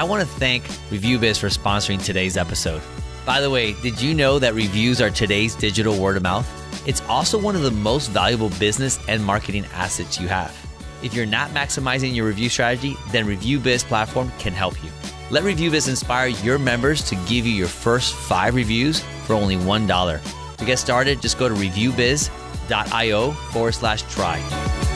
I want to thank ReviewBiz for sponsoring today's episode. By the way, did you know that reviews are today's digital word of mouth? It's also one of the most valuable business and marketing assets you have. If you're not maximizing your review strategy, then ReviewBiz platform can help you. Let ReviewBiz inspire your members to give you your first five reviews for only $1. To get started, just go to reviewbiz.io forward slash try.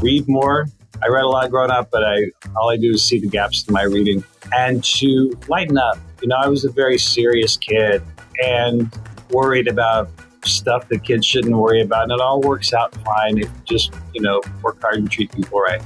Read more. I read a lot growing up, but I all I do is see the gaps in my reading. And to lighten up, you know, I was a very serious kid and worried about stuff that kids shouldn't worry about, and it all works out fine if you just, you know, work hard and treat people right.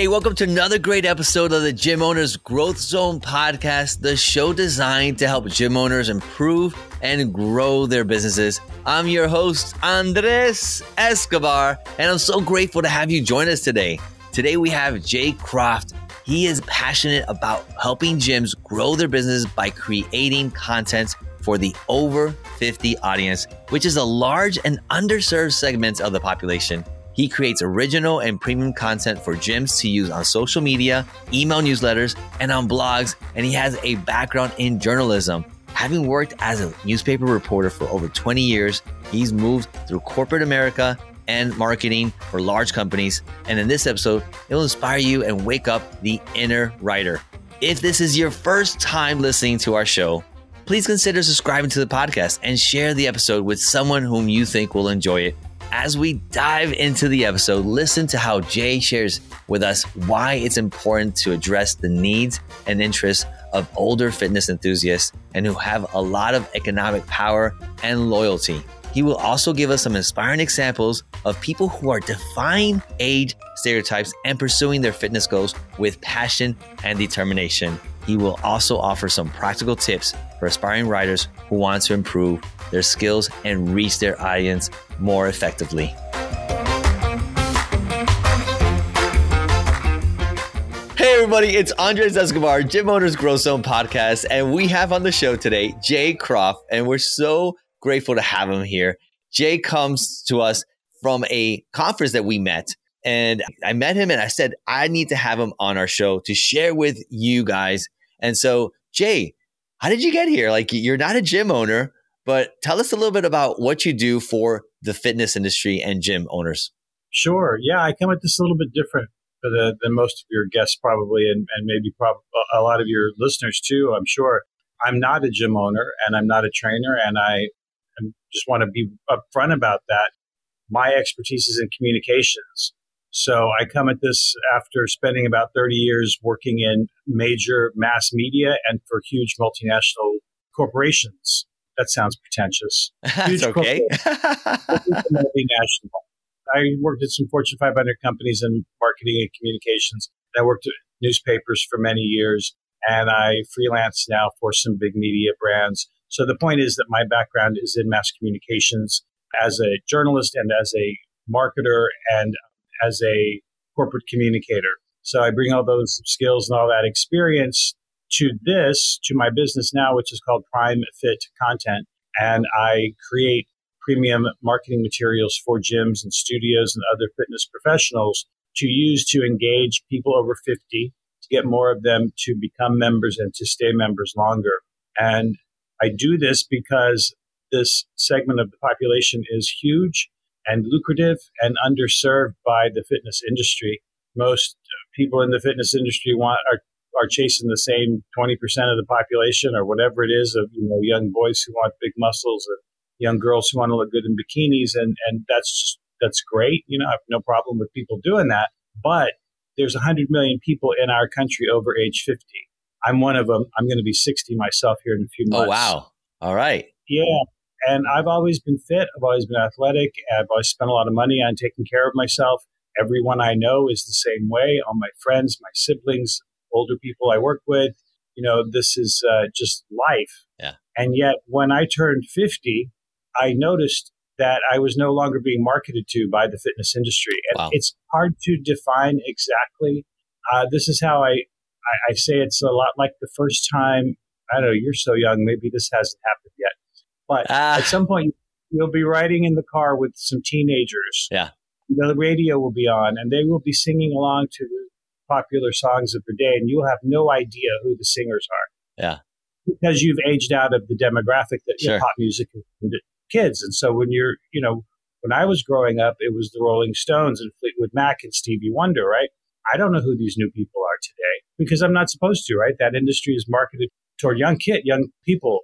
Hey, welcome to another great episode of the Gym Owners Growth Zone podcast, the show designed to help gym owners improve and grow their businesses. I'm your host, Andres Escobar, and I'm so grateful to have you join us today. Today we have Jay Croft. He is passionate about helping gyms grow their business by creating content for the over 50 audience, which is a large and underserved segment of the population. He creates original and premium content for gyms to use on social media, email newsletters, and on blogs. And he has a background in journalism. Having worked as a newspaper reporter for over 20 years, he's moved through corporate America and marketing for large companies. And in this episode, it will inspire you and wake up the inner writer. If this is your first time listening to our show, please consider subscribing to the podcast and share the episode with someone whom you think will enjoy it. As we dive into the episode, listen to how Jay shares with us why it's important to address the needs and interests of older fitness enthusiasts and who have a lot of economic power and loyalty. He will also give us some inspiring examples of people who are defying age stereotypes and pursuing their fitness goals with passion and determination. He will also offer some practical tips for aspiring writers who want to improve their skills and reach their audience more effectively. Hey everybody, it's Andres Escobar, Gym Owners Growth Zone podcast, and we have on the show today Jay Croft, and we're so grateful to have him here. Jay comes to us from a conference that we met, and I met him and I said, I need to have him on our show to share with you guys. And so, Jay, how did you get here? Like, you're not a gym owner, but tell us a little bit about what you do for the fitness industry and gym owners. Sure. Yeah, I come at this a little bit different than, most of your guests probably, and, and maybe prob- a lot of your listeners too, I'm sure. I'm not a gym owner and I'm not a trainer, and I just want to be upfront about that. My expertise is in communications. So I come at this after spending about 30 years working in major mass media and for huge multinational corporations. That sounds pretentious. That's okay. multinational. I worked at some Fortune 500 companies in marketing and communications. I worked at newspapers for many years, and I freelance now for some big media brands. So the point is that my background is in mass communications as a journalist and as a marketer and as a corporate communicator. So I bring all those skills and all that experience to this, to my business now, which is called Prime Fit Content. And I create premium marketing materials for gyms and studios and other fitness professionals to use to engage people over 50 to get more of them to become members and to stay members longer. And I do this because this segment of the population is huge and lucrative and underserved by the fitness industry. Most people in the fitness industry want are are chasing the same 20% of the population or whatever it is of you know young boys who want big muscles or young girls who want to look good in bikinis and and that's that's great you know I have no problem with people doing that but there's 100 million people in our country over age 50 I'm one of them I'm going to be 60 myself here in a few oh, months. Oh wow. All right. Yeah and I've always been fit I've always been athletic I've always spent a lot of money on taking care of myself everyone I know is the same way all my friends my siblings older people I work with. You know, this is uh, just life. Yeah. And yet, when I turned 50, I noticed that I was no longer being marketed to by the fitness industry. And wow. it's hard to define exactly. Uh, this is how I, I, I say it's a lot like the first time. I don't know, you're so young, maybe this hasn't happened yet. But ah. at some point, you'll be riding in the car with some teenagers. Yeah. The radio will be on, and they will be singing along to the popular songs of the day, and you'll have no idea who the singers are. Yeah. Because you've aged out of the demographic that sure. pop music is kids. And so when you're, you know, when I was growing up, it was the Rolling Stones and Fleetwood Mac and Stevie Wonder, right? I don't know who these new people are today because I'm not supposed to, right? That industry is marketed toward young kid, young people.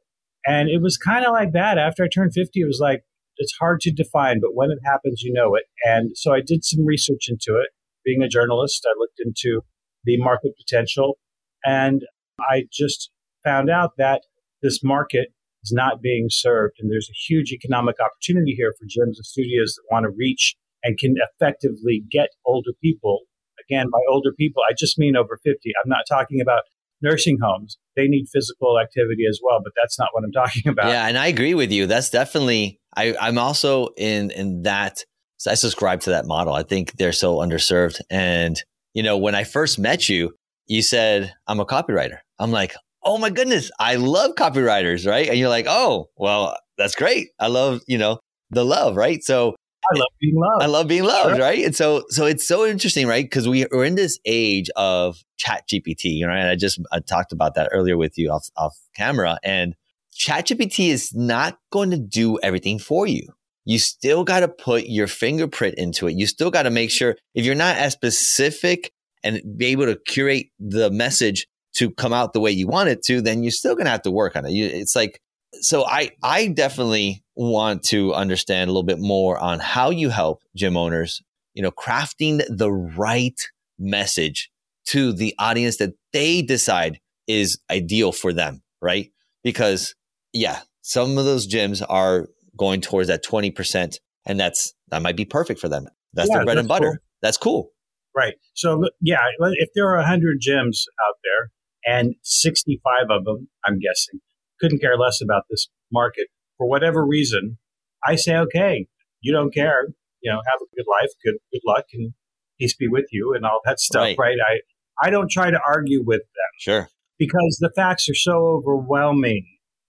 And it was kind of like that. After I turned 50, it was like, it's hard to define, but when it happens, you know it. And so I did some research into it. Being a journalist, I looked into the market potential and I just found out that this market is not being served. And there's a huge economic opportunity here for gyms and studios that want to reach and can effectively get older people. Again, by older people, I just mean over 50. I'm not talking about nursing homes. They need physical activity as well, but that's not what I'm talking about. Yeah, and I agree with you. That's definitely I, I'm also in in that so I subscribe to that model. I think they're so underserved. And, you know, when I first met you, you said, I'm a copywriter. I'm like, oh my goodness, I love copywriters, right? And you're like, oh, well, that's great. I love, you know, the love, right? So I love being loved. I love being loved, sure. right? And so, so it's so interesting, right? Because we are in this age of Chat GPT, you know, and I just I talked about that earlier with you off off camera. And Chat GPT is not going to do everything for you. You still got to put your fingerprint into it. You still got to make sure if you're not as specific and be able to curate the message to come out the way you want it to, then you're still going to have to work on it. You, it's like, so I, I definitely want to understand a little bit more on how you help gym owners, you know, crafting the right message to the audience that they decide is ideal for them, right? Because yeah, some of those gyms are going towards that 20% and that's, that might be perfect for them. That's yeah, their bread and butter. Cool. That's cool. Right. So yeah, if there are 100 gyms out there and 65 of them, I'm guessing, couldn't care less about this market for whatever reason, I say, okay, you don't care, you know, have a good life, good good luck, and peace be with you, and all that stuff, right? right? I I don't try to argue with them, sure, because the facts are so overwhelming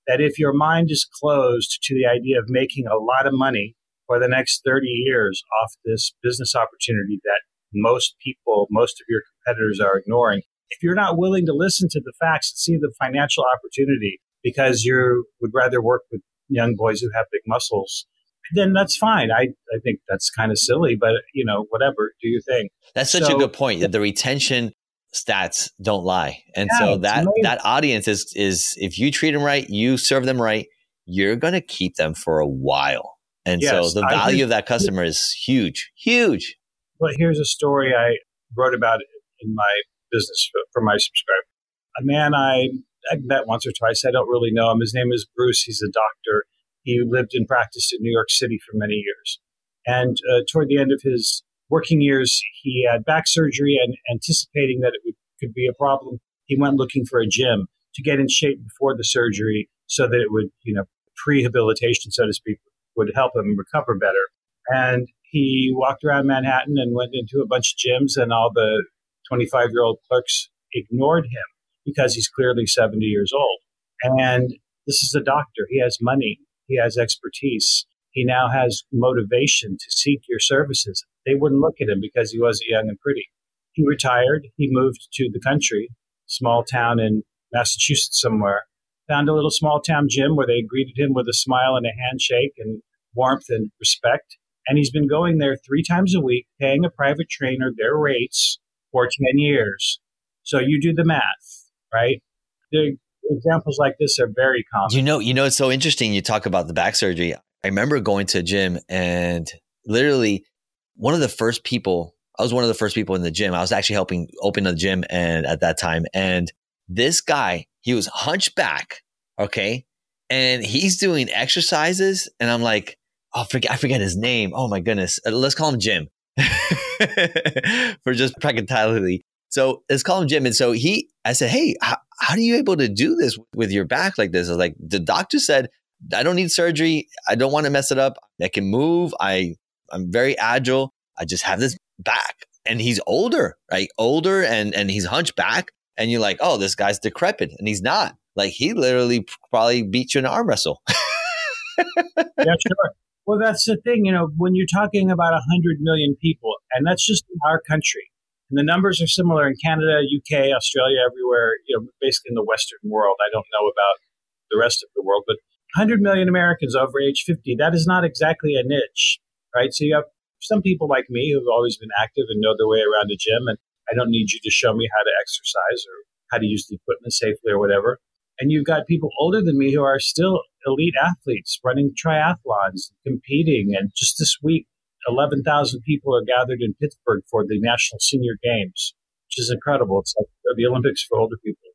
that if your mind is closed to the idea of making a lot of money for the next 30 years off this business opportunity that most people, most of your competitors are ignoring, if you're not willing to listen to the facts and see the financial opportunity because you would rather work with young boys who have big muscles, then that's fine. I, I think that's kind of silly, but you know, whatever, do you think? That's such so, a good point. That the retention stats don't lie. And yeah, so that, that audience is, is if you treat them right, you serve them right, you're going to keep them for a while. And yes, so the value think, of that customer is huge, huge. But here's a story I wrote about in my business for my subscriber. A man I, I met once or twice. I don't really know him. His name is Bruce. He's a doctor. He lived and practiced in New York City for many years. And uh, toward the end of his working years, he had back surgery and anticipating that it would, could be a problem, he went looking for a gym to get in shape before the surgery so that it would, you know, prehabilitation, so to speak, would help him recover better. And he walked around Manhattan and went into a bunch of gyms, and all the 25 year old clerks ignored him because he's clearly 70 years old. And this is a doctor. He has money, he has expertise, he now has motivation to seek your services. They wouldn't look at him because he wasn't young and pretty. He retired, he moved to the country, small town in Massachusetts somewhere, found a little small town gym where they greeted him with a smile and a handshake and warmth and respect. And he's been going there three times a week, paying a private trainer their rates for 10 years. So you do the math, right? The examples like this are very common. You know, you know, it's so interesting. You talk about the back surgery. I remember going to a gym and literally one of the first people, I was one of the first people in the gym. I was actually helping open the gym and at that time. And this guy, he was hunchback. Okay. And he's doing exercises. And I'm like, oh, forget, I forget his name. Oh my goodness. Let's call him Jim. for just practicality. So let's call him Jim. And so he, I said, Hey, how, how are you able to do this with your back like this? I was like, the doctor said I don't need surgery. I don't want to mess it up. I can move. I I'm very agile. I just have this back. And he's older, right? Older and and he's hunchback. And you're like, oh, this guy's decrepit. And he's not. Like he literally probably beat you in an arm wrestle. yeah, sure. Well, that's the thing, you know, when you're talking about 100 million people, and that's just our country. And the numbers are similar in Canada, UK, Australia, everywhere, you know, basically in the Western world. I don't know about the rest of the world, but 100 million Americans over age 50, that is not exactly a niche, right? So you have some people like me who've always been active and know their way around a gym, and I don't need you to show me how to exercise or how to use the equipment safely or whatever. And you've got people older than me who are still elite athletes running triathlons, competing. And just this week, 11,000 people are gathered in Pittsburgh for the National Senior Games, which is incredible. It's like the Olympics for older people.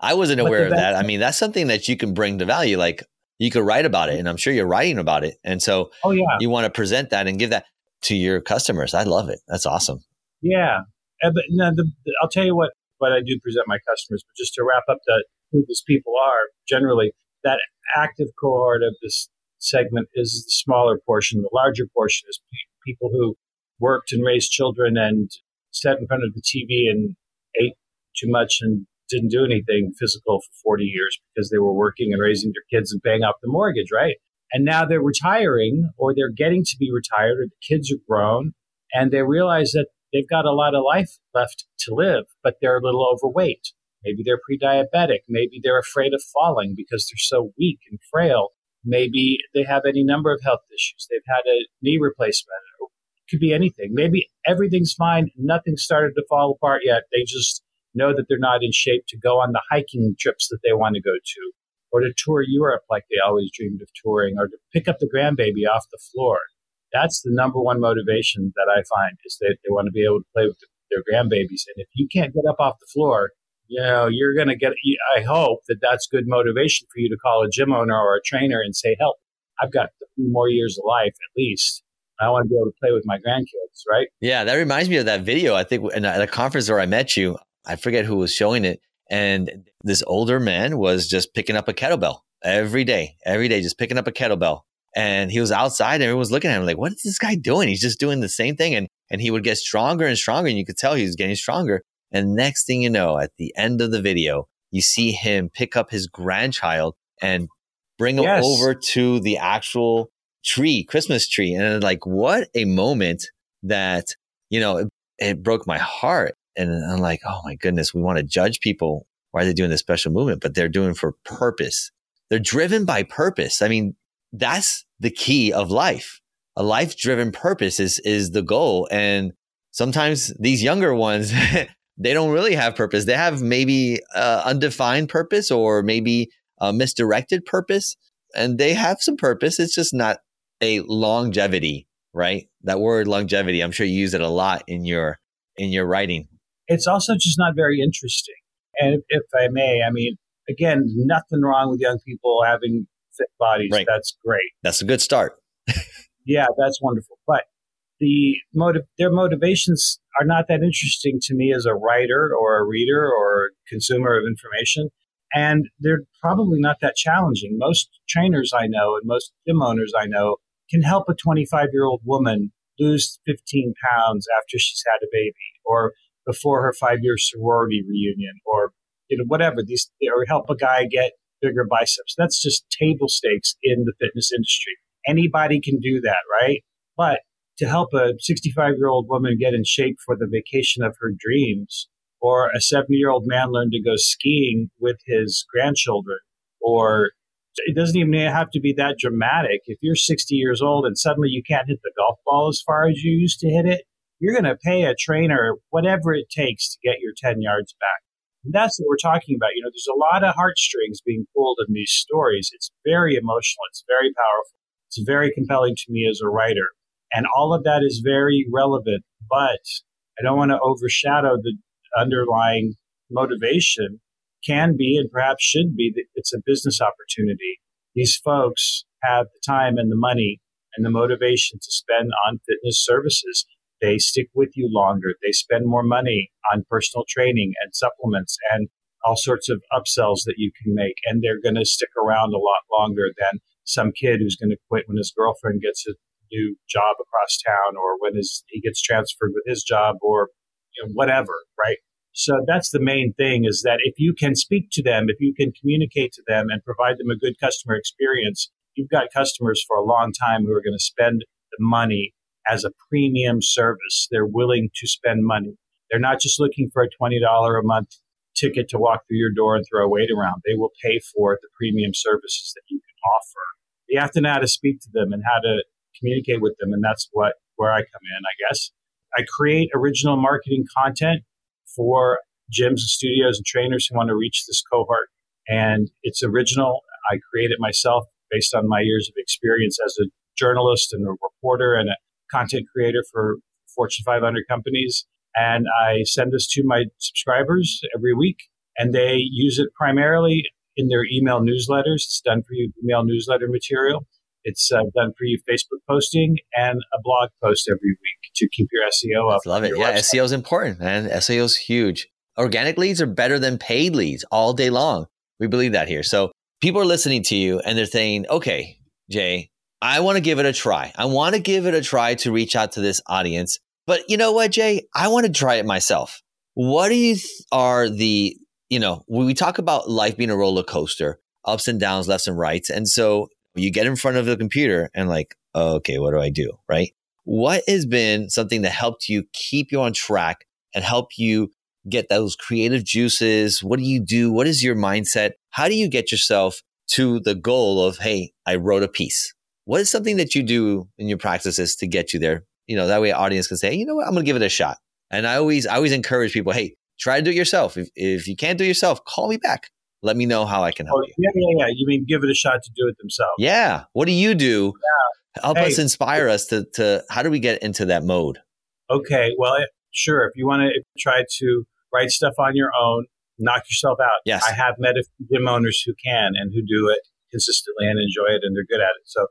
I wasn't aware of that. I mean, that's something that you can bring to value. Like you could write about it, and I'm sure you're writing about it. And so, oh yeah, you want to present that and give that to your customers. I love it. That's awesome. Yeah, but the, I'll tell you what what I do present my customers. But just to wrap up that who these people are, generally that active cohort of this segment is the smaller portion. The larger portion is people who worked and raised children and sat in front of the TV and ate too much and didn't do anything physical for 40 years because they were working and raising their kids and paying off the mortgage, right? And now they're retiring or they're getting to be retired or the kids are grown and they realize that they've got a lot of life left to live, but they're a little overweight. Maybe they're pre diabetic. Maybe they're afraid of falling because they're so weak and frail. Maybe they have any number of health issues. They've had a knee replacement. It could be anything. Maybe everything's fine. Nothing started to fall apart yet. They just know that they're not in shape to go on the hiking trips that they want to go to, or to tour Europe like they always dreamed of touring, or to pick up the grandbaby off the floor. That's the number one motivation that I find is that they want to be able to play with their grandbabies. And if you can't get up off the floor, you know, you're going to get, I hope that that's good motivation for you to call a gym owner or a trainer and say, help, I've got a few more years of life at least. I want to be able to play with my grandkids, right? Yeah, that reminds me of that video. I think at a conference where I met you, I forget who was showing it. And this older man was just picking up a kettlebell every day, every day, just picking up a kettlebell. And he was outside and everyone was looking at him like, what is this guy doing? He's just doing the same thing. And, and he would get stronger and stronger. And you could tell he was getting stronger. And next thing you know, at the end of the video, you see him pick up his grandchild and bring him yes. over to the actual tree, Christmas tree. And like, what a moment that, you know, it, it broke my heart. And I'm like, oh my goodness, we want to judge people. Why are they doing this special movement? But they're doing for purpose. They're driven by purpose. I mean, that's the key of life. A life driven purpose is, is the goal. And sometimes these younger ones, they don't really have purpose. They have maybe uh, undefined purpose or maybe a misdirected purpose. And they have some purpose. It's just not a longevity, right? That word longevity, I'm sure you use it a lot in your in your writing. It's also just not very interesting. And if I may, I mean, again, nothing wrong with young people having fit bodies. Right. That's great. That's a good start. yeah, that's wonderful. But the motive, their motivations are not that interesting to me as a writer or a reader or a consumer of information. And they're probably not that challenging. Most trainers I know and most gym owners I know can help a 25 year old woman lose 15 pounds after she's had a baby or before her five year sorority reunion or you know whatever these or help a guy get bigger biceps that's just table stakes in the fitness industry anybody can do that right but to help a 65 year old woman get in shape for the vacation of her dreams or a 70 year old man learn to go skiing with his grandchildren or it doesn't even have to be that dramatic. If you're 60 years old and suddenly you can't hit the golf ball as far as you used to hit it, you're going to pay a trainer whatever it takes to get your 10 yards back. And that's what we're talking about. You know, there's a lot of heartstrings being pulled in these stories. It's very emotional. It's very powerful. It's very compelling to me as a writer. And all of that is very relevant, but I don't want to overshadow the underlying motivation can be and perhaps should be that it's a business opportunity. These folks have the time and the money and the motivation to spend on fitness services they stick with you longer. They spend more money on personal training and supplements and all sorts of upsells that you can make. And they're going to stick around a lot longer than some kid who's going to quit when his girlfriend gets a new job across town or when his, he gets transferred with his job or you know, whatever, right? So that's the main thing is that if you can speak to them, if you can communicate to them and provide them a good customer experience, you've got customers for a long time who are going to spend the money as a premium service. They're willing to spend money. They're not just looking for a $20 a month ticket to walk through your door and throw a weight around. They will pay for the premium services that you can offer. You have to know how to speak to them and how to communicate with them. And that's what where I come in, I guess. I create original marketing content for gyms and studios and trainers who want to reach this cohort. And it's original. I create it myself based on my years of experience as a journalist and a reporter and a content creator for Fortune 500 companies. And I send this to my subscribers every week, and they use it primarily in their email newsletters. It's done for you email newsletter material. It's uh, done for you Facebook posting and a blog post every week to keep your SEO up. Love it. Yeah, SEO is important, man. SEO is huge. Organic leads are better than paid leads all day long. We believe that here. So people are listening to you and they're saying, okay, Jay, I want to give it a try. I want to give it a try to reach out to this audience. But you know what, Jay? I want to try it myself. What do you th- are the, you know, we talk about life being a roller coaster, ups and downs, lefts and rights. And so you get in front of the computer and like, okay, what do I do? Right. What has been something that helped you keep you on track and help you get those creative juices? What do you do? What is your mindset? How do you get yourself to the goal of, hey, I wrote a piece? What is something that you do in your practices to get you there? You know, that way audience can say, you know what, I'm to give it a shot. And I always, I always encourage people, hey, try to do it yourself. If, if you can't do it yourself, call me back. Let me know how I can help oh, you. Yeah, yeah, yeah. You mean give it a shot to do it themselves? Yeah. What do you do? Yeah. Help hey, us inspire us to, to how do we get into that mode? Okay. Well, sure. If you want to try to write stuff on your own, knock yourself out. Yes. I have met a few gym owners who can and who do it consistently and enjoy it and they're good at it. So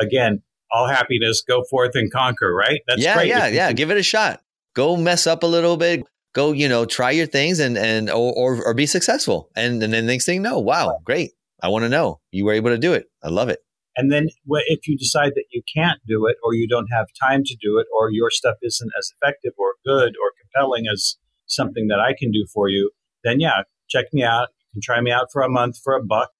again, all happiness, go forth and conquer, right? That's yeah, great. Yeah, yeah, Give it a shot. Go mess up a little bit. Go, you know, try your things and and or or, or be successful. And, and then next thing, no, wow, great. I want to know you were able to do it. I love it. And then if you decide that you can't do it or you don't have time to do it or your stuff isn't as effective or good or compelling as something that I can do for you, then yeah, check me out. You can try me out for a month for a buck.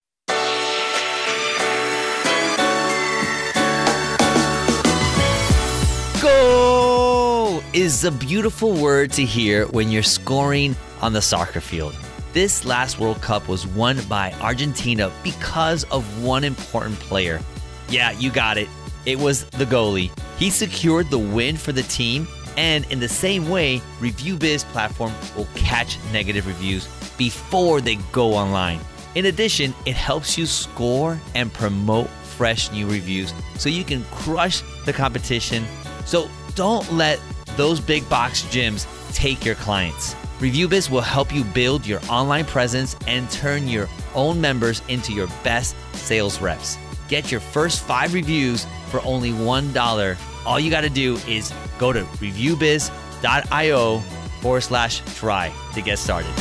Is a beautiful word to hear when you're scoring on the soccer field. This last World Cup was won by Argentina because of one important player. Yeah, you got it. It was the goalie. He secured the win for the team, and in the same way, ReviewBiz platform will catch negative reviews before they go online. In addition, it helps you score and promote fresh new reviews so you can crush the competition. So don't let those big box gyms take your clients. ReviewBiz will help you build your online presence and turn your own members into your best sales reps. Get your first five reviews for only $1. All you got to do is go to reviewbiz.io forward slash try to get started.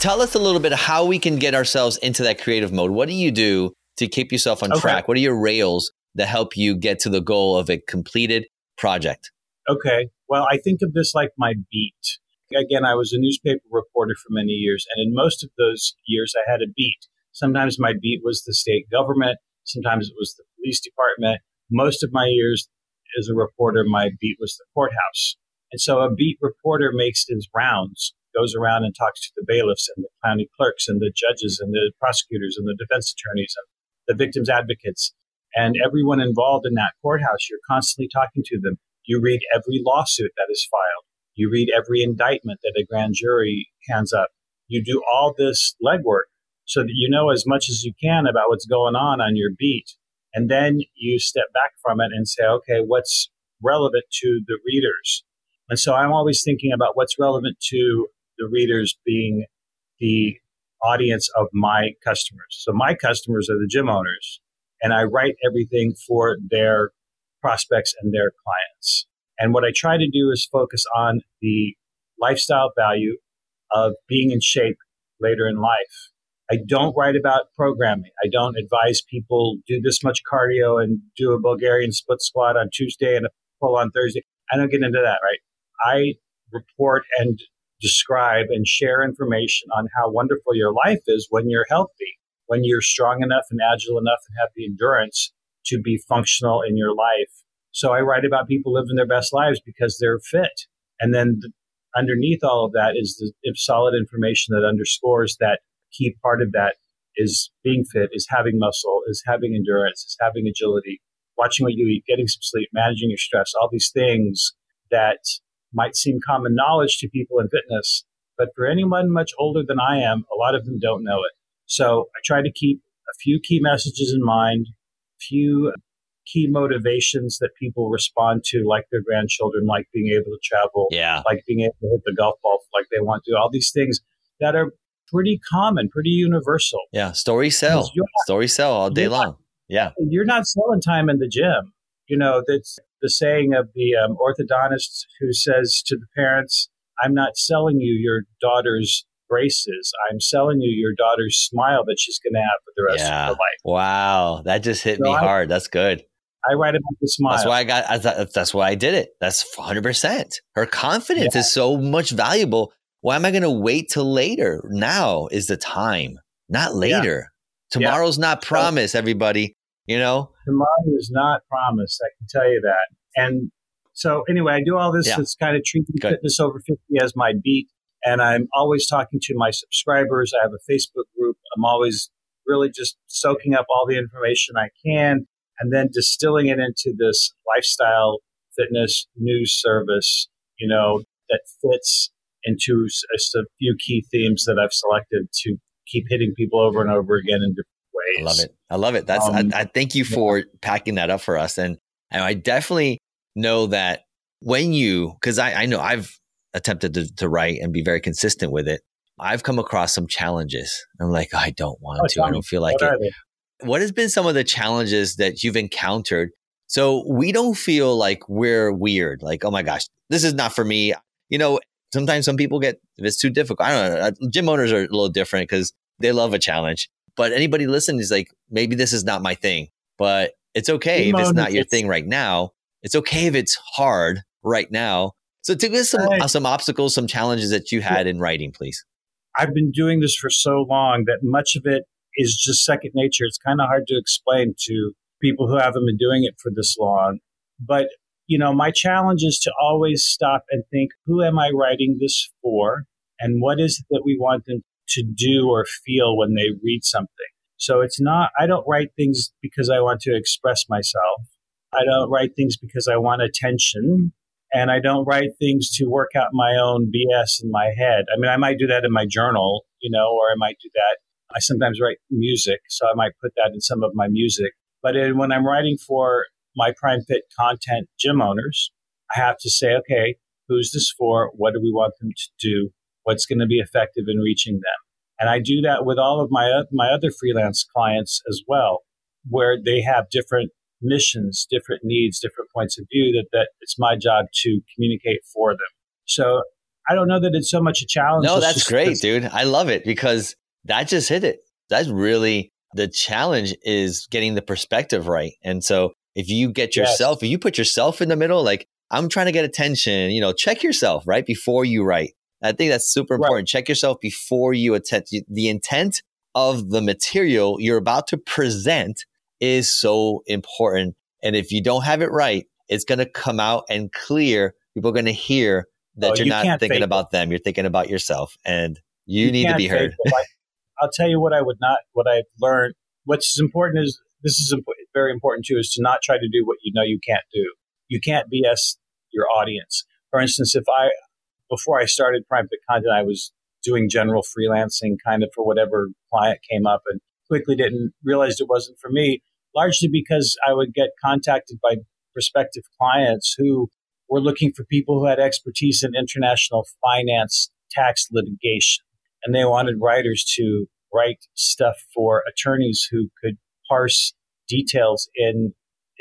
Tell us a little bit how we can get ourselves into that creative mode. What do you do to keep yourself on okay. track? What are your rails that help you get to the goal of a completed project? Okay. Well, I think of this like my beat. Again, I was a newspaper reporter for many years, and in most of those years, I had a beat. Sometimes my beat was the state government, sometimes it was the police department. Most of my years as a reporter, my beat was the courthouse. And so a beat reporter makes his rounds, goes around and talks to the bailiffs and the county clerks and the judges and the prosecutors and the defense attorneys and the victims' advocates, and everyone involved in that courthouse. You're constantly talking to them. You read every lawsuit that is filed. You read every indictment that a grand jury hands up. You do all this legwork so that you know as much as you can about what's going on on your beat. And then you step back from it and say, okay, what's relevant to the readers? And so I'm always thinking about what's relevant to the readers being the audience of my customers. So my customers are the gym owners, and I write everything for their prospects and their clients. And what I try to do is focus on the lifestyle value of being in shape later in life. I don't write about programming. I don't advise people do this much cardio and do a Bulgarian split squat on Tuesday and a pull on Thursday. I don't get into that, right? I report and describe and share information on how wonderful your life is when you're healthy, when you're strong enough and agile enough and have the endurance to be functional in your life. So I write about people living their best lives because they're fit. And then underneath all of that is the solid information that underscores that key part of that is being fit, is having muscle, is having endurance, is having agility, watching what you eat, getting some sleep, managing your stress, all these things that might seem common knowledge to people in fitness. But for anyone much older than I am, a lot of them don't know it. So I try to keep a few key messages in mind, few key motivations that people respond to, like their grandchildren, like being able to travel, yeah. like being able to hit the golf ball like they want to, all these things that are pretty common, pretty universal. Yeah, story sell, story sell all day long. yeah, you're not selling time in the gym. You know that's the saying of the um, orthodontist who says to the parents, "I'm not selling you your daughter's braces. I'm selling you your daughter's smile that she's going to have for the rest yeah. of her life." Wow, that just hit so me I, hard. That's good. I write about the smile. That's why I got. I that's why I did it. That's 100. percent Her confidence yeah. is so much valuable why am I going to wait till later? Now is the time, not later. Yeah. Tomorrow's not promised, everybody. You know, tomorrow is not promised. I can tell you that. And so, anyway, I do all this. Yeah. It's kind of treating Good. fitness over 50 as my beat. And I'm always talking to my subscribers. I have a Facebook group. I'm always really just soaking up all the information I can and then distilling it into this lifestyle fitness news service, you know, that fits into a, a few key themes that I've selected to keep hitting people over and over again in different I love it. I love it. That's um, I, I, thank you for yeah. packing that up for us. And and I definitely know that when you because I, I know I've attempted to, to write and be very consistent with it. I've come across some challenges. I'm like, oh, I don't want oh, to. I don't feel like what it. What has been some of the challenges that you've encountered? So we don't feel like we're weird. Like, oh my gosh, this is not for me. You know, sometimes some people get if it's too difficult. I don't know. Uh, gym owners are a little different because they love a challenge. But anybody listening is like, maybe this is not my thing. But it's okay if it's not your thing right now. It's okay if it's hard right now. So to give some some obstacles, some challenges that you had in writing, please. I've been doing this for so long that much of it is just second nature. It's kind of hard to explain to people who haven't been doing it for this long. But you know, my challenge is to always stop and think, who am I writing this for? And what is it that we want them to do or feel when they read something? So it's not, I don't write things because I want to express myself. I don't write things because I want attention. And I don't write things to work out my own BS in my head. I mean, I might do that in my journal, you know, or I might do that. I sometimes write music, so I might put that in some of my music. But in, when I'm writing for my Prime Fit content gym owners, I have to say, okay, who's this for? What do we want them to do? What's going to be effective in reaching them? And I do that with all of my uh, my other freelance clients as well, where they have different missions, different needs, different points of view that, that it's my job to communicate for them. So I don't know that it's so much a challenge. No, that's great, dude. I love it because that just hit it. That's really the challenge is getting the perspective right. And so if you get yourself, yes. if you put yourself in the middle, like I'm trying to get attention, you know, check yourself right before you write. I think that's super important. Right. Check yourself before you attend. the intent of the material you're about to present is so important. And if you don't have it right, it's going to come out and clear. People are going to hear that oh, you're you not thinking about them. You're thinking about yourself and you, you need to be heard. I'll tell you what I would not, what I've learned. What's important is this is very important too, is to not try to do what you know you can't do. You can't BS your audience. For instance, if I, before I started Prime Fit Content, I was doing general freelancing kind of for whatever client came up and quickly didn't realize it wasn't for me, largely because I would get contacted by prospective clients who were looking for people who had expertise in international finance tax litigation. And they wanted writers to write stuff for attorneys who could parse details in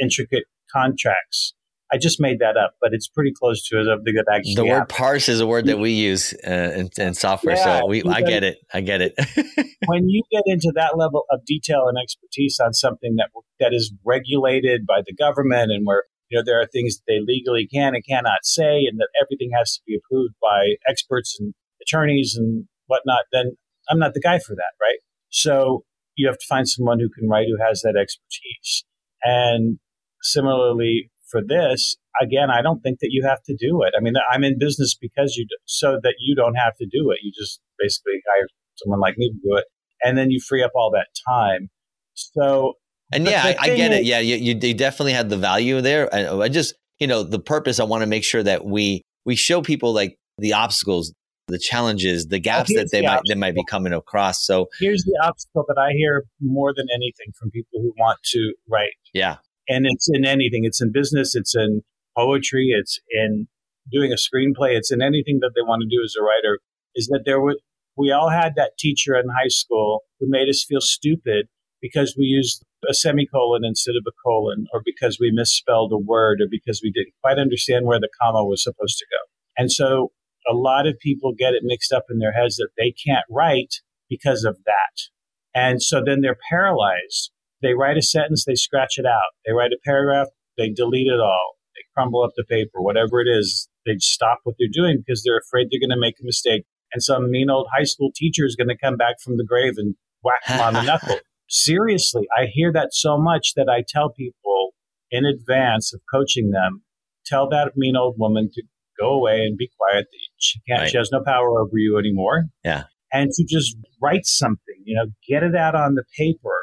intricate contracts. I just made that up, but it's pretty close to it. The good actually. The word parse is a word that we use uh, in, in, software, yeah, so we I get it. I get it. when you get into that level of detail and expertise on something that that is regulated by the government, and where you know there are things that they legally can and cannot say, and that everything has to be approved by experts and attorneys and whatnot, then I'm not the guy for that, right? So you have to find someone who can write who has that expertise. And similarly for this, again, I don't think that you have to do it. I mean, I'm in business because you do, so that you don't have to do it. You just basically hire someone like me to do it, and then you free up all that time. So, and yeah, I, I, get is, it. Yeah, you, you definitely had the value there. I, uh, I just, you know, the purpose. I want to make sure that we we show people like the obstacles the challenges, the gaps that they the might obstacle. they might be coming across. So here's the obstacle that I hear more than anything from people who want to write. Yeah. And it's in anything. It's in business, it's in poetry, it's in doing a screenplay, it's in anything that they want to do as a writer, is that there were we all had that teacher in high school who made us feel stupid because we used a semicolon instead of a colon, or because we misspelled a word, or because we didn't quite understand where the comma was supposed to go. And so a lot of people get it mixed up in their heads that they can't write because of that. And so then they're paralyzed. They write a sentence, they scratch it out. They write a paragraph, they delete it all. They crumble up the paper, whatever it is. They stop what they're doing because they're afraid they're going to make a mistake. And some mean old high school teacher is going to come back from the grave and whack them on the knuckle. Seriously, I hear that so much that I tell people in advance of coaching them, tell that mean old woman to go away and be quiet. She can't. Right. She has no power over you anymore. Yeah. And to just write something, you know, get it out on the paper,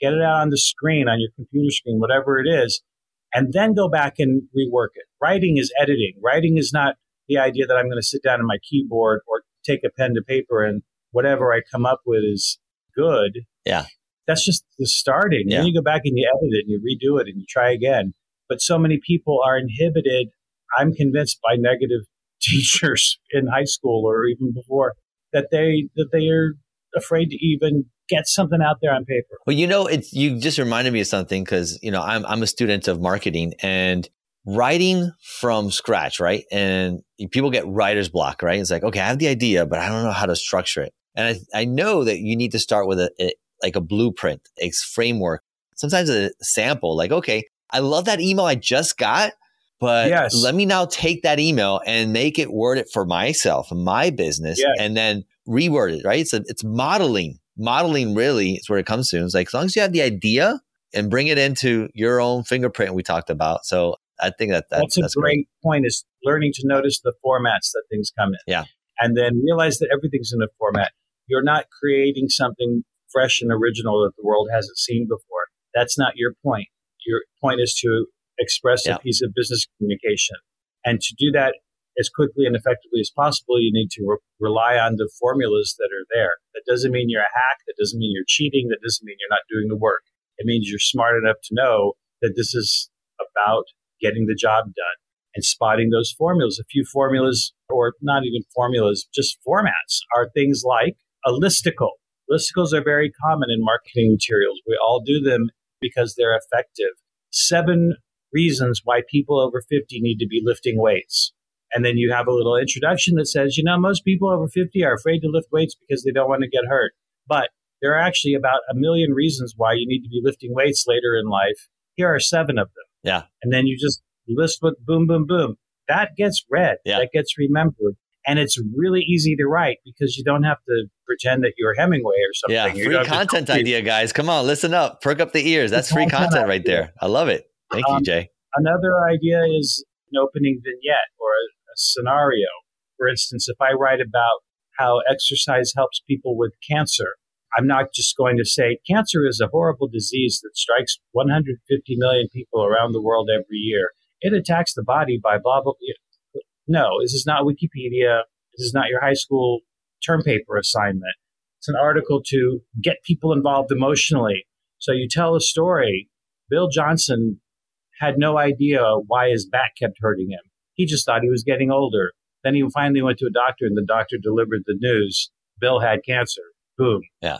get it out on the screen, on your computer screen, whatever it is, and then go back and rework it. Writing is editing. Writing is not the idea that I'm going to sit down on my keyboard or take a pen to paper and whatever I come up with is good. Yeah. That's just the starting. Yeah. Then you go back and you edit it and you redo it and you try again. But so many people are inhibited I'm convinced by negative teachers in high school or even before that they that they are afraid to even get something out there on paper. Well, you know, it's you just reminded me of something because you know I'm I'm a student of marketing and writing from scratch, right? And people get writer's block, right? It's like, okay, I have the idea, but I don't know how to structure it. And I, I know that you need to start with a, a like a blueprint, a framework, sometimes a sample. Like, okay, I love that email I just got, but yes. let me now take that email and make it word it for myself, my business, yes. and then reword it, right? It's a, it's modeling. Modeling really is where it comes to. It's like as long as you have the idea and bring it into your own fingerprint we talked about. So I think that, that that's, that's a great, great point is learning to notice the formats that things come in. Yeah. And then realize that everything's in a format. You're not creating something fresh and original that the world hasn't seen before. That's not your point. Your point is to express yeah. a piece of business communication. And to do that as quickly and effectively as possible, you need to re- rely on the formulas that are there. That doesn't mean you're a hack. That doesn't mean you're cheating. That doesn't mean you're not doing the work. It means you're smart enough to know that this is about getting the job done and spotting those formulas. A few formulas, or not even formulas, just formats, are things like a listicle. Listicles are very common in marketing materials. We all do them because they're effective. Seven reasons why people over 50 need to be lifting weights. And then you have a little introduction that says, you know, most people over 50 are afraid to lift weights because they don't want to get hurt. But there are actually about a million reasons why you need to be lifting weights later in life. Here are seven of them. Yeah. And then you just list with boom, boom, boom. That gets read. Yeah. That gets remembered. And it's really easy to write because you don't have to pretend that you're Hemingway or something. Yeah, free content idea, guys. Come on, listen up. Perk up the ears. That's free content right there. I love it. Thank um, you, Jay. Another idea is an opening vignette or scenario. For instance, if I write about how exercise helps people with cancer, I'm not just going to say cancer is a horrible disease that strikes 150 million people around the world every year. It attacks the body by blah, blah, blah. No, this is not Wikipedia. This is not your high school term paper assignment. It's an article to get people involved emotionally. So you tell a story. Bill Johnson had no idea why his back kept hurting him. He just thought he was getting older. Then he finally went to a doctor, and the doctor delivered the news Bill had cancer. Boom. Yeah.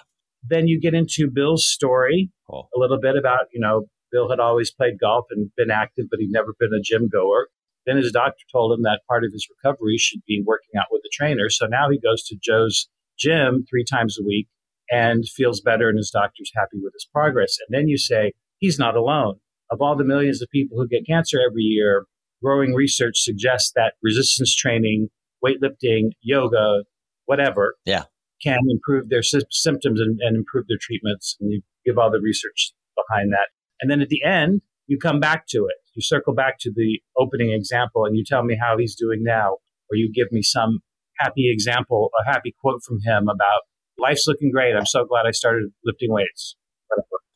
Then you get into Bill's story, cool. a little bit about, you know, Bill had always played golf and been active, but he'd never been a gym goer. Then his doctor told him that part of his recovery should be working out with a trainer. So now he goes to Joe's gym three times a week and feels better, and his doctor's happy with his progress. And then you say, he's not alone. Of all the millions of people who get cancer every year, growing research suggests that resistance training, weightlifting, yoga, whatever, yeah. can improve their sy- symptoms and, and improve their treatments. And you give all the research behind that. And then at the end, you come back to it. You circle back to the opening example and you tell me how he's doing now, or you give me some happy example, a happy quote from him about life's looking great. I'm so glad I started lifting weights.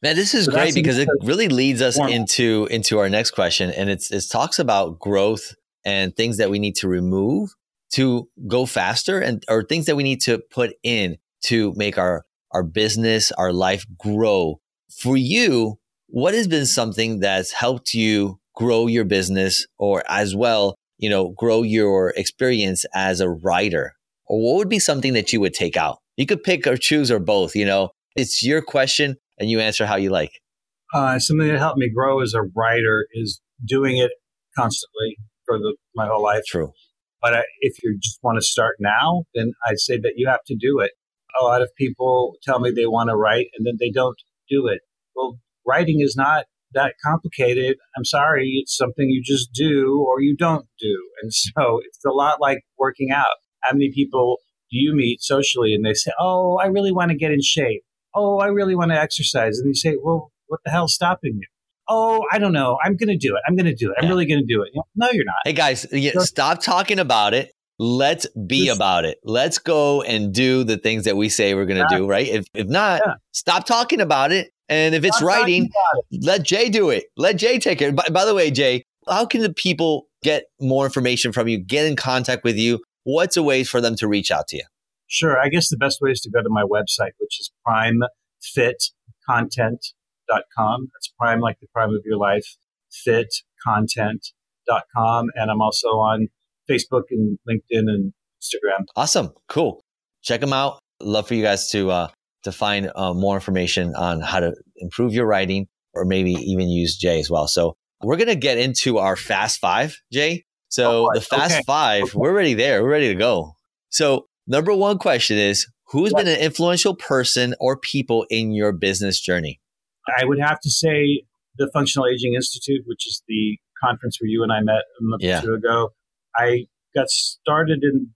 Man, this is so great because it really leads us into into our next question, and it's it talks about growth and things that we need to remove to go faster, and or things that we need to put in to make our our business, our life grow. For you, what has been something that's helped you grow your business, or as well, you know, grow your experience as a writer? Or what would be something that you would take out? You could pick or choose or both. You know, it's your question and you answer how you like. Uh, something that helped me grow as a writer is doing it constantly for the, my whole life. True. But uh, if you just want to start now, then I'd say that you have to do it. A lot of people tell me they want to write and then they don't do it. Well, writing is not that complicated. I'm sorry, it's something you just do or you don't do. And so it's a lot like working out. How many people do you meet socially and they say, Oh, I really want to get in shape? Oh, I really want to exercise. And you say, Well, what the hell's stopping you? Oh, I don't know. I'm going to do it. I'm going to do it. I'm yeah. really going to do it. No, you're not. Hey, guys, yeah, so, stop talking about it. Let's be just, about it. Let's go and do the things that we say we're going to do, right? If, if not, yeah. stop talking about it. And if it's stop writing, it. let Jay do it. Let Jay take it. By, by the way, Jay, how can the people get more information from you, get in contact with you? what's a way for them to reach out to you? Sure. I guess the best way is to go to my website, which is primefitcontent.com. That's prime like the prime of your life, fitcontent.com. And I'm also on Facebook and LinkedIn and Instagram. Awesome. Cool. Check them out. Love for you guys to, uh, to find uh, more information on how to improve your writing or maybe even use Jay as well. So we're going to get into our fast five, Jay. So oh, the Fast okay. Five, okay. we're ready there. We're ready to go. So number one question is, who's what? been an influential person or people in your business journey? I would have to say the Functional Aging Institute, which is the conference where you and I met a month yeah. or two ago. I got started in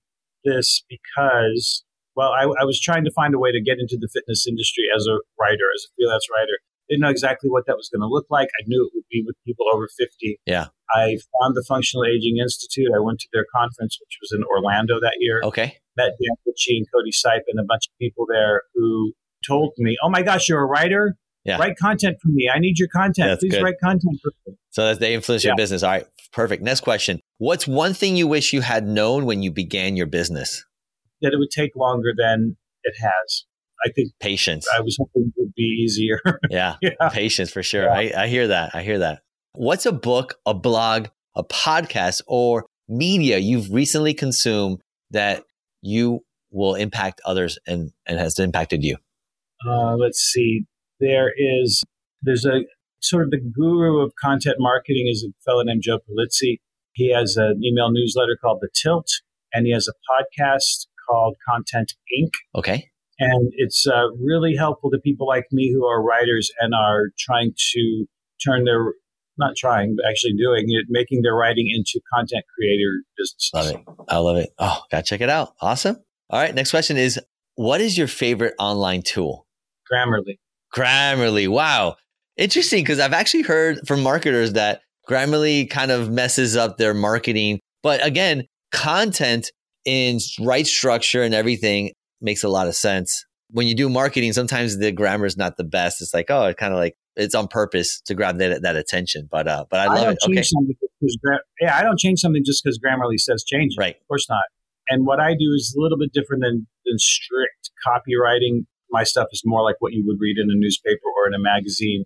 this because, well, I, I was trying to find a way to get into the fitness industry as a writer, as a freelance writer. Didn't know exactly what that was going to look like. I knew it would be with people over 50. Yeah. I found the Functional Aging Institute. I went to their conference, which was in Orlando that year. Okay. Met Dan Ritchie and Cody Sipe and a bunch of people there who told me, "Oh my gosh, you're a writer. Yeah. Write content for me. I need your content. That's Please good. write content for me." So that's they influence yeah. your business. All right, perfect. Next question: What's one thing you wish you had known when you began your business? That it would take longer than it has. I think patience. I was hoping it would be easier. yeah, yeah, patience for sure. Yeah. I, I hear that. I hear that. What's a book, a blog, a podcast, or media you've recently consumed that you will impact others and, and has impacted you? Uh, let's see. There is, there's a sort of the guru of content marketing is a fellow named Joe Pulizzi. He has an email newsletter called The Tilt, and he has a podcast called Content Inc. Okay. And it's uh, really helpful to people like me who are writers and are trying to turn their not trying, but actually doing it, making their writing into content creator business. Love it. I love it. Oh, gotta check it out. Awesome. All right. Next question is what is your favorite online tool? Grammarly. Grammarly. Wow. Interesting because I've actually heard from marketers that Grammarly kind of messes up their marketing. But again, content in right structure and everything makes a lot of sense. When you do marketing, sometimes the grammar is not the best. It's like, oh, it kind of like it's on purpose to grab that that attention. But uh, but I love I it. Okay. yeah, I don't change something just because Grammarly says change. It. Right. Of course not. And what I do is a little bit different than than strict copywriting. My stuff is more like what you would read in a newspaper or in a magazine.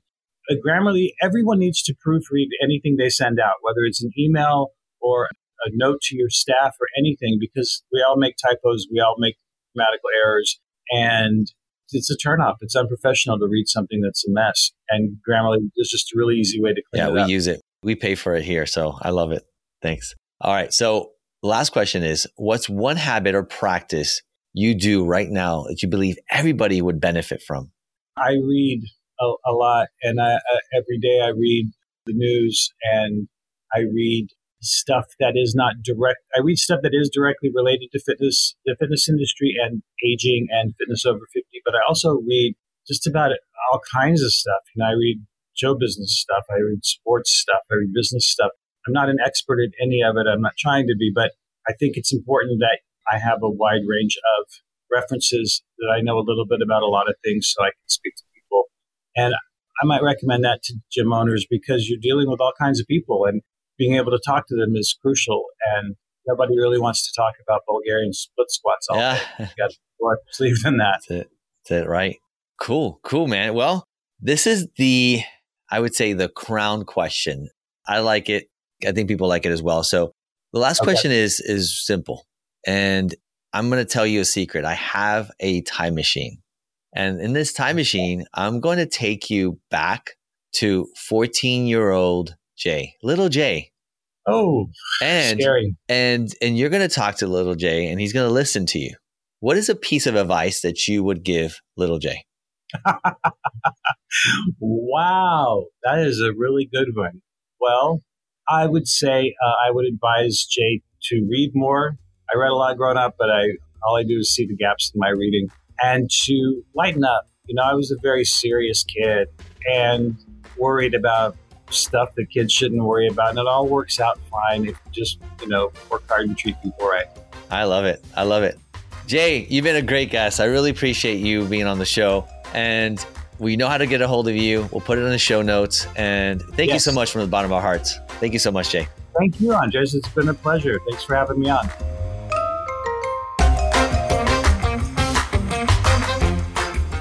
Grammarly, everyone needs to proofread anything they send out, whether it's an email or a note to your staff or anything, because we all make typos, we all make grammatical errors, and it's a turnoff. It's unprofessional to read something that's a mess. And Grammarly is just a really easy way to clean yeah, it Yeah, we up. use it. We pay for it here, so I love it. Thanks. All right. So, last question is what's one habit or practice you do right now that you believe everybody would benefit from? I read a, a lot, and I, uh, every day I read the news and I read stuff that is not direct. I read stuff that is directly related to fitness, the fitness industry, and aging and fitness over fifty. But I also read just about all kinds of stuff. You know, I read show business stuff. I read sports stuff. I read business stuff. I'm not an expert at any of it. I'm not trying to be, but I think it's important that I have a wide range of references that I know a little bit about a lot of things so I can speak to people. And I might recommend that to gym owners because you're dealing with all kinds of people and being able to talk to them is crucial. And nobody really wants to talk about Bulgarian split squats all yeah. day. You got more sleeve than that. That's it. That's it, right? Cool, cool, man. Well, this is the, I would say, the crown question. I like it. I think people like it as well. So the last Okay. question is is simple, and I'm going to tell you a secret. I have a time machine, and in this time machine, I'm going to take you back to 14 year old Jay, little Jay, Oh, and scary. and and you're going to talk to little Jay, and he's going to listen to you. What is a piece of advice that you would give little Jay? Wow, that is a really good one. Well, I would say uh, I would advise Jay to read more. I read a lot growing up, but I all I do is see the gaps in my reading and to lighten up. You know, I was a very serious kid and worried about stuff that kids shouldn't worry about, and it all works out fine if you just you know work hard and treat people right. I love it. I love it. Jay, you've been a great guest. I really appreciate you being on the show. And we know how to get a hold of you. We'll put it in the show notes. And thank you so much from the bottom of our hearts. Thank you so much, Jay. Thank you, Andres. It's been a pleasure. Thanks for having me on.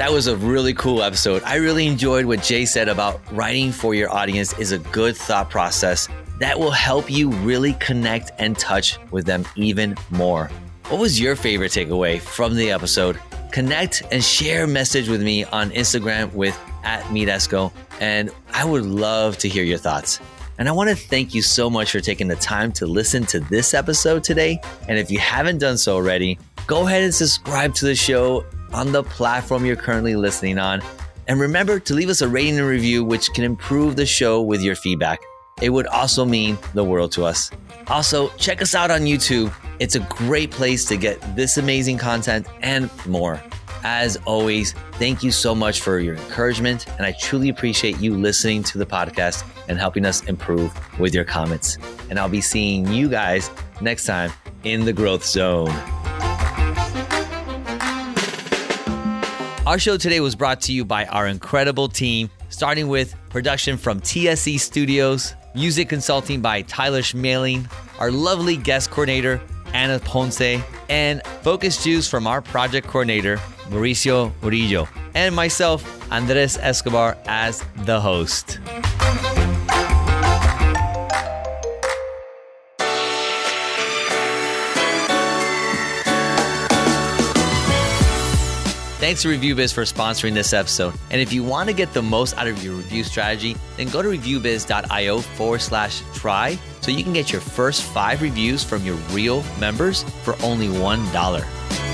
That was a really cool episode. I really enjoyed what Jay said about writing for your audience is a good thought process that will help you really connect and touch with them even more. What was your favorite takeaway from the episode? Connect and share a message with me on Instagram with at Meetesco, and I would love to hear your thoughts. And I want to thank you so much for taking the time to listen to this episode today. And if you haven't done so already, go ahead and subscribe to the show on the platform you're currently listening on. And remember to leave us a rating and review, which can improve the show with your feedback. It would also mean the world to us. Also, check us out on YouTube. It's a great place to get this amazing content and more. As always, thank you so much for your encouragement, and I truly appreciate you listening to the podcast and helping us improve with your comments. And I'll be seeing you guys next time in the growth zone. Our show today was brought to you by our incredible team, starting with production from TSE Studios, music consulting by Tyler Schmeling, our lovely guest coordinator, Anna Ponce, and focus juice from our project coordinator, Mauricio Murillo, and myself, Andres Escobar, as the host. Thanks to ReviewBiz for sponsoring this episode. And if you want to get the most out of your review strategy, then go to reviewbiz.io forward slash try so you can get your first five reviews from your real members for only $1.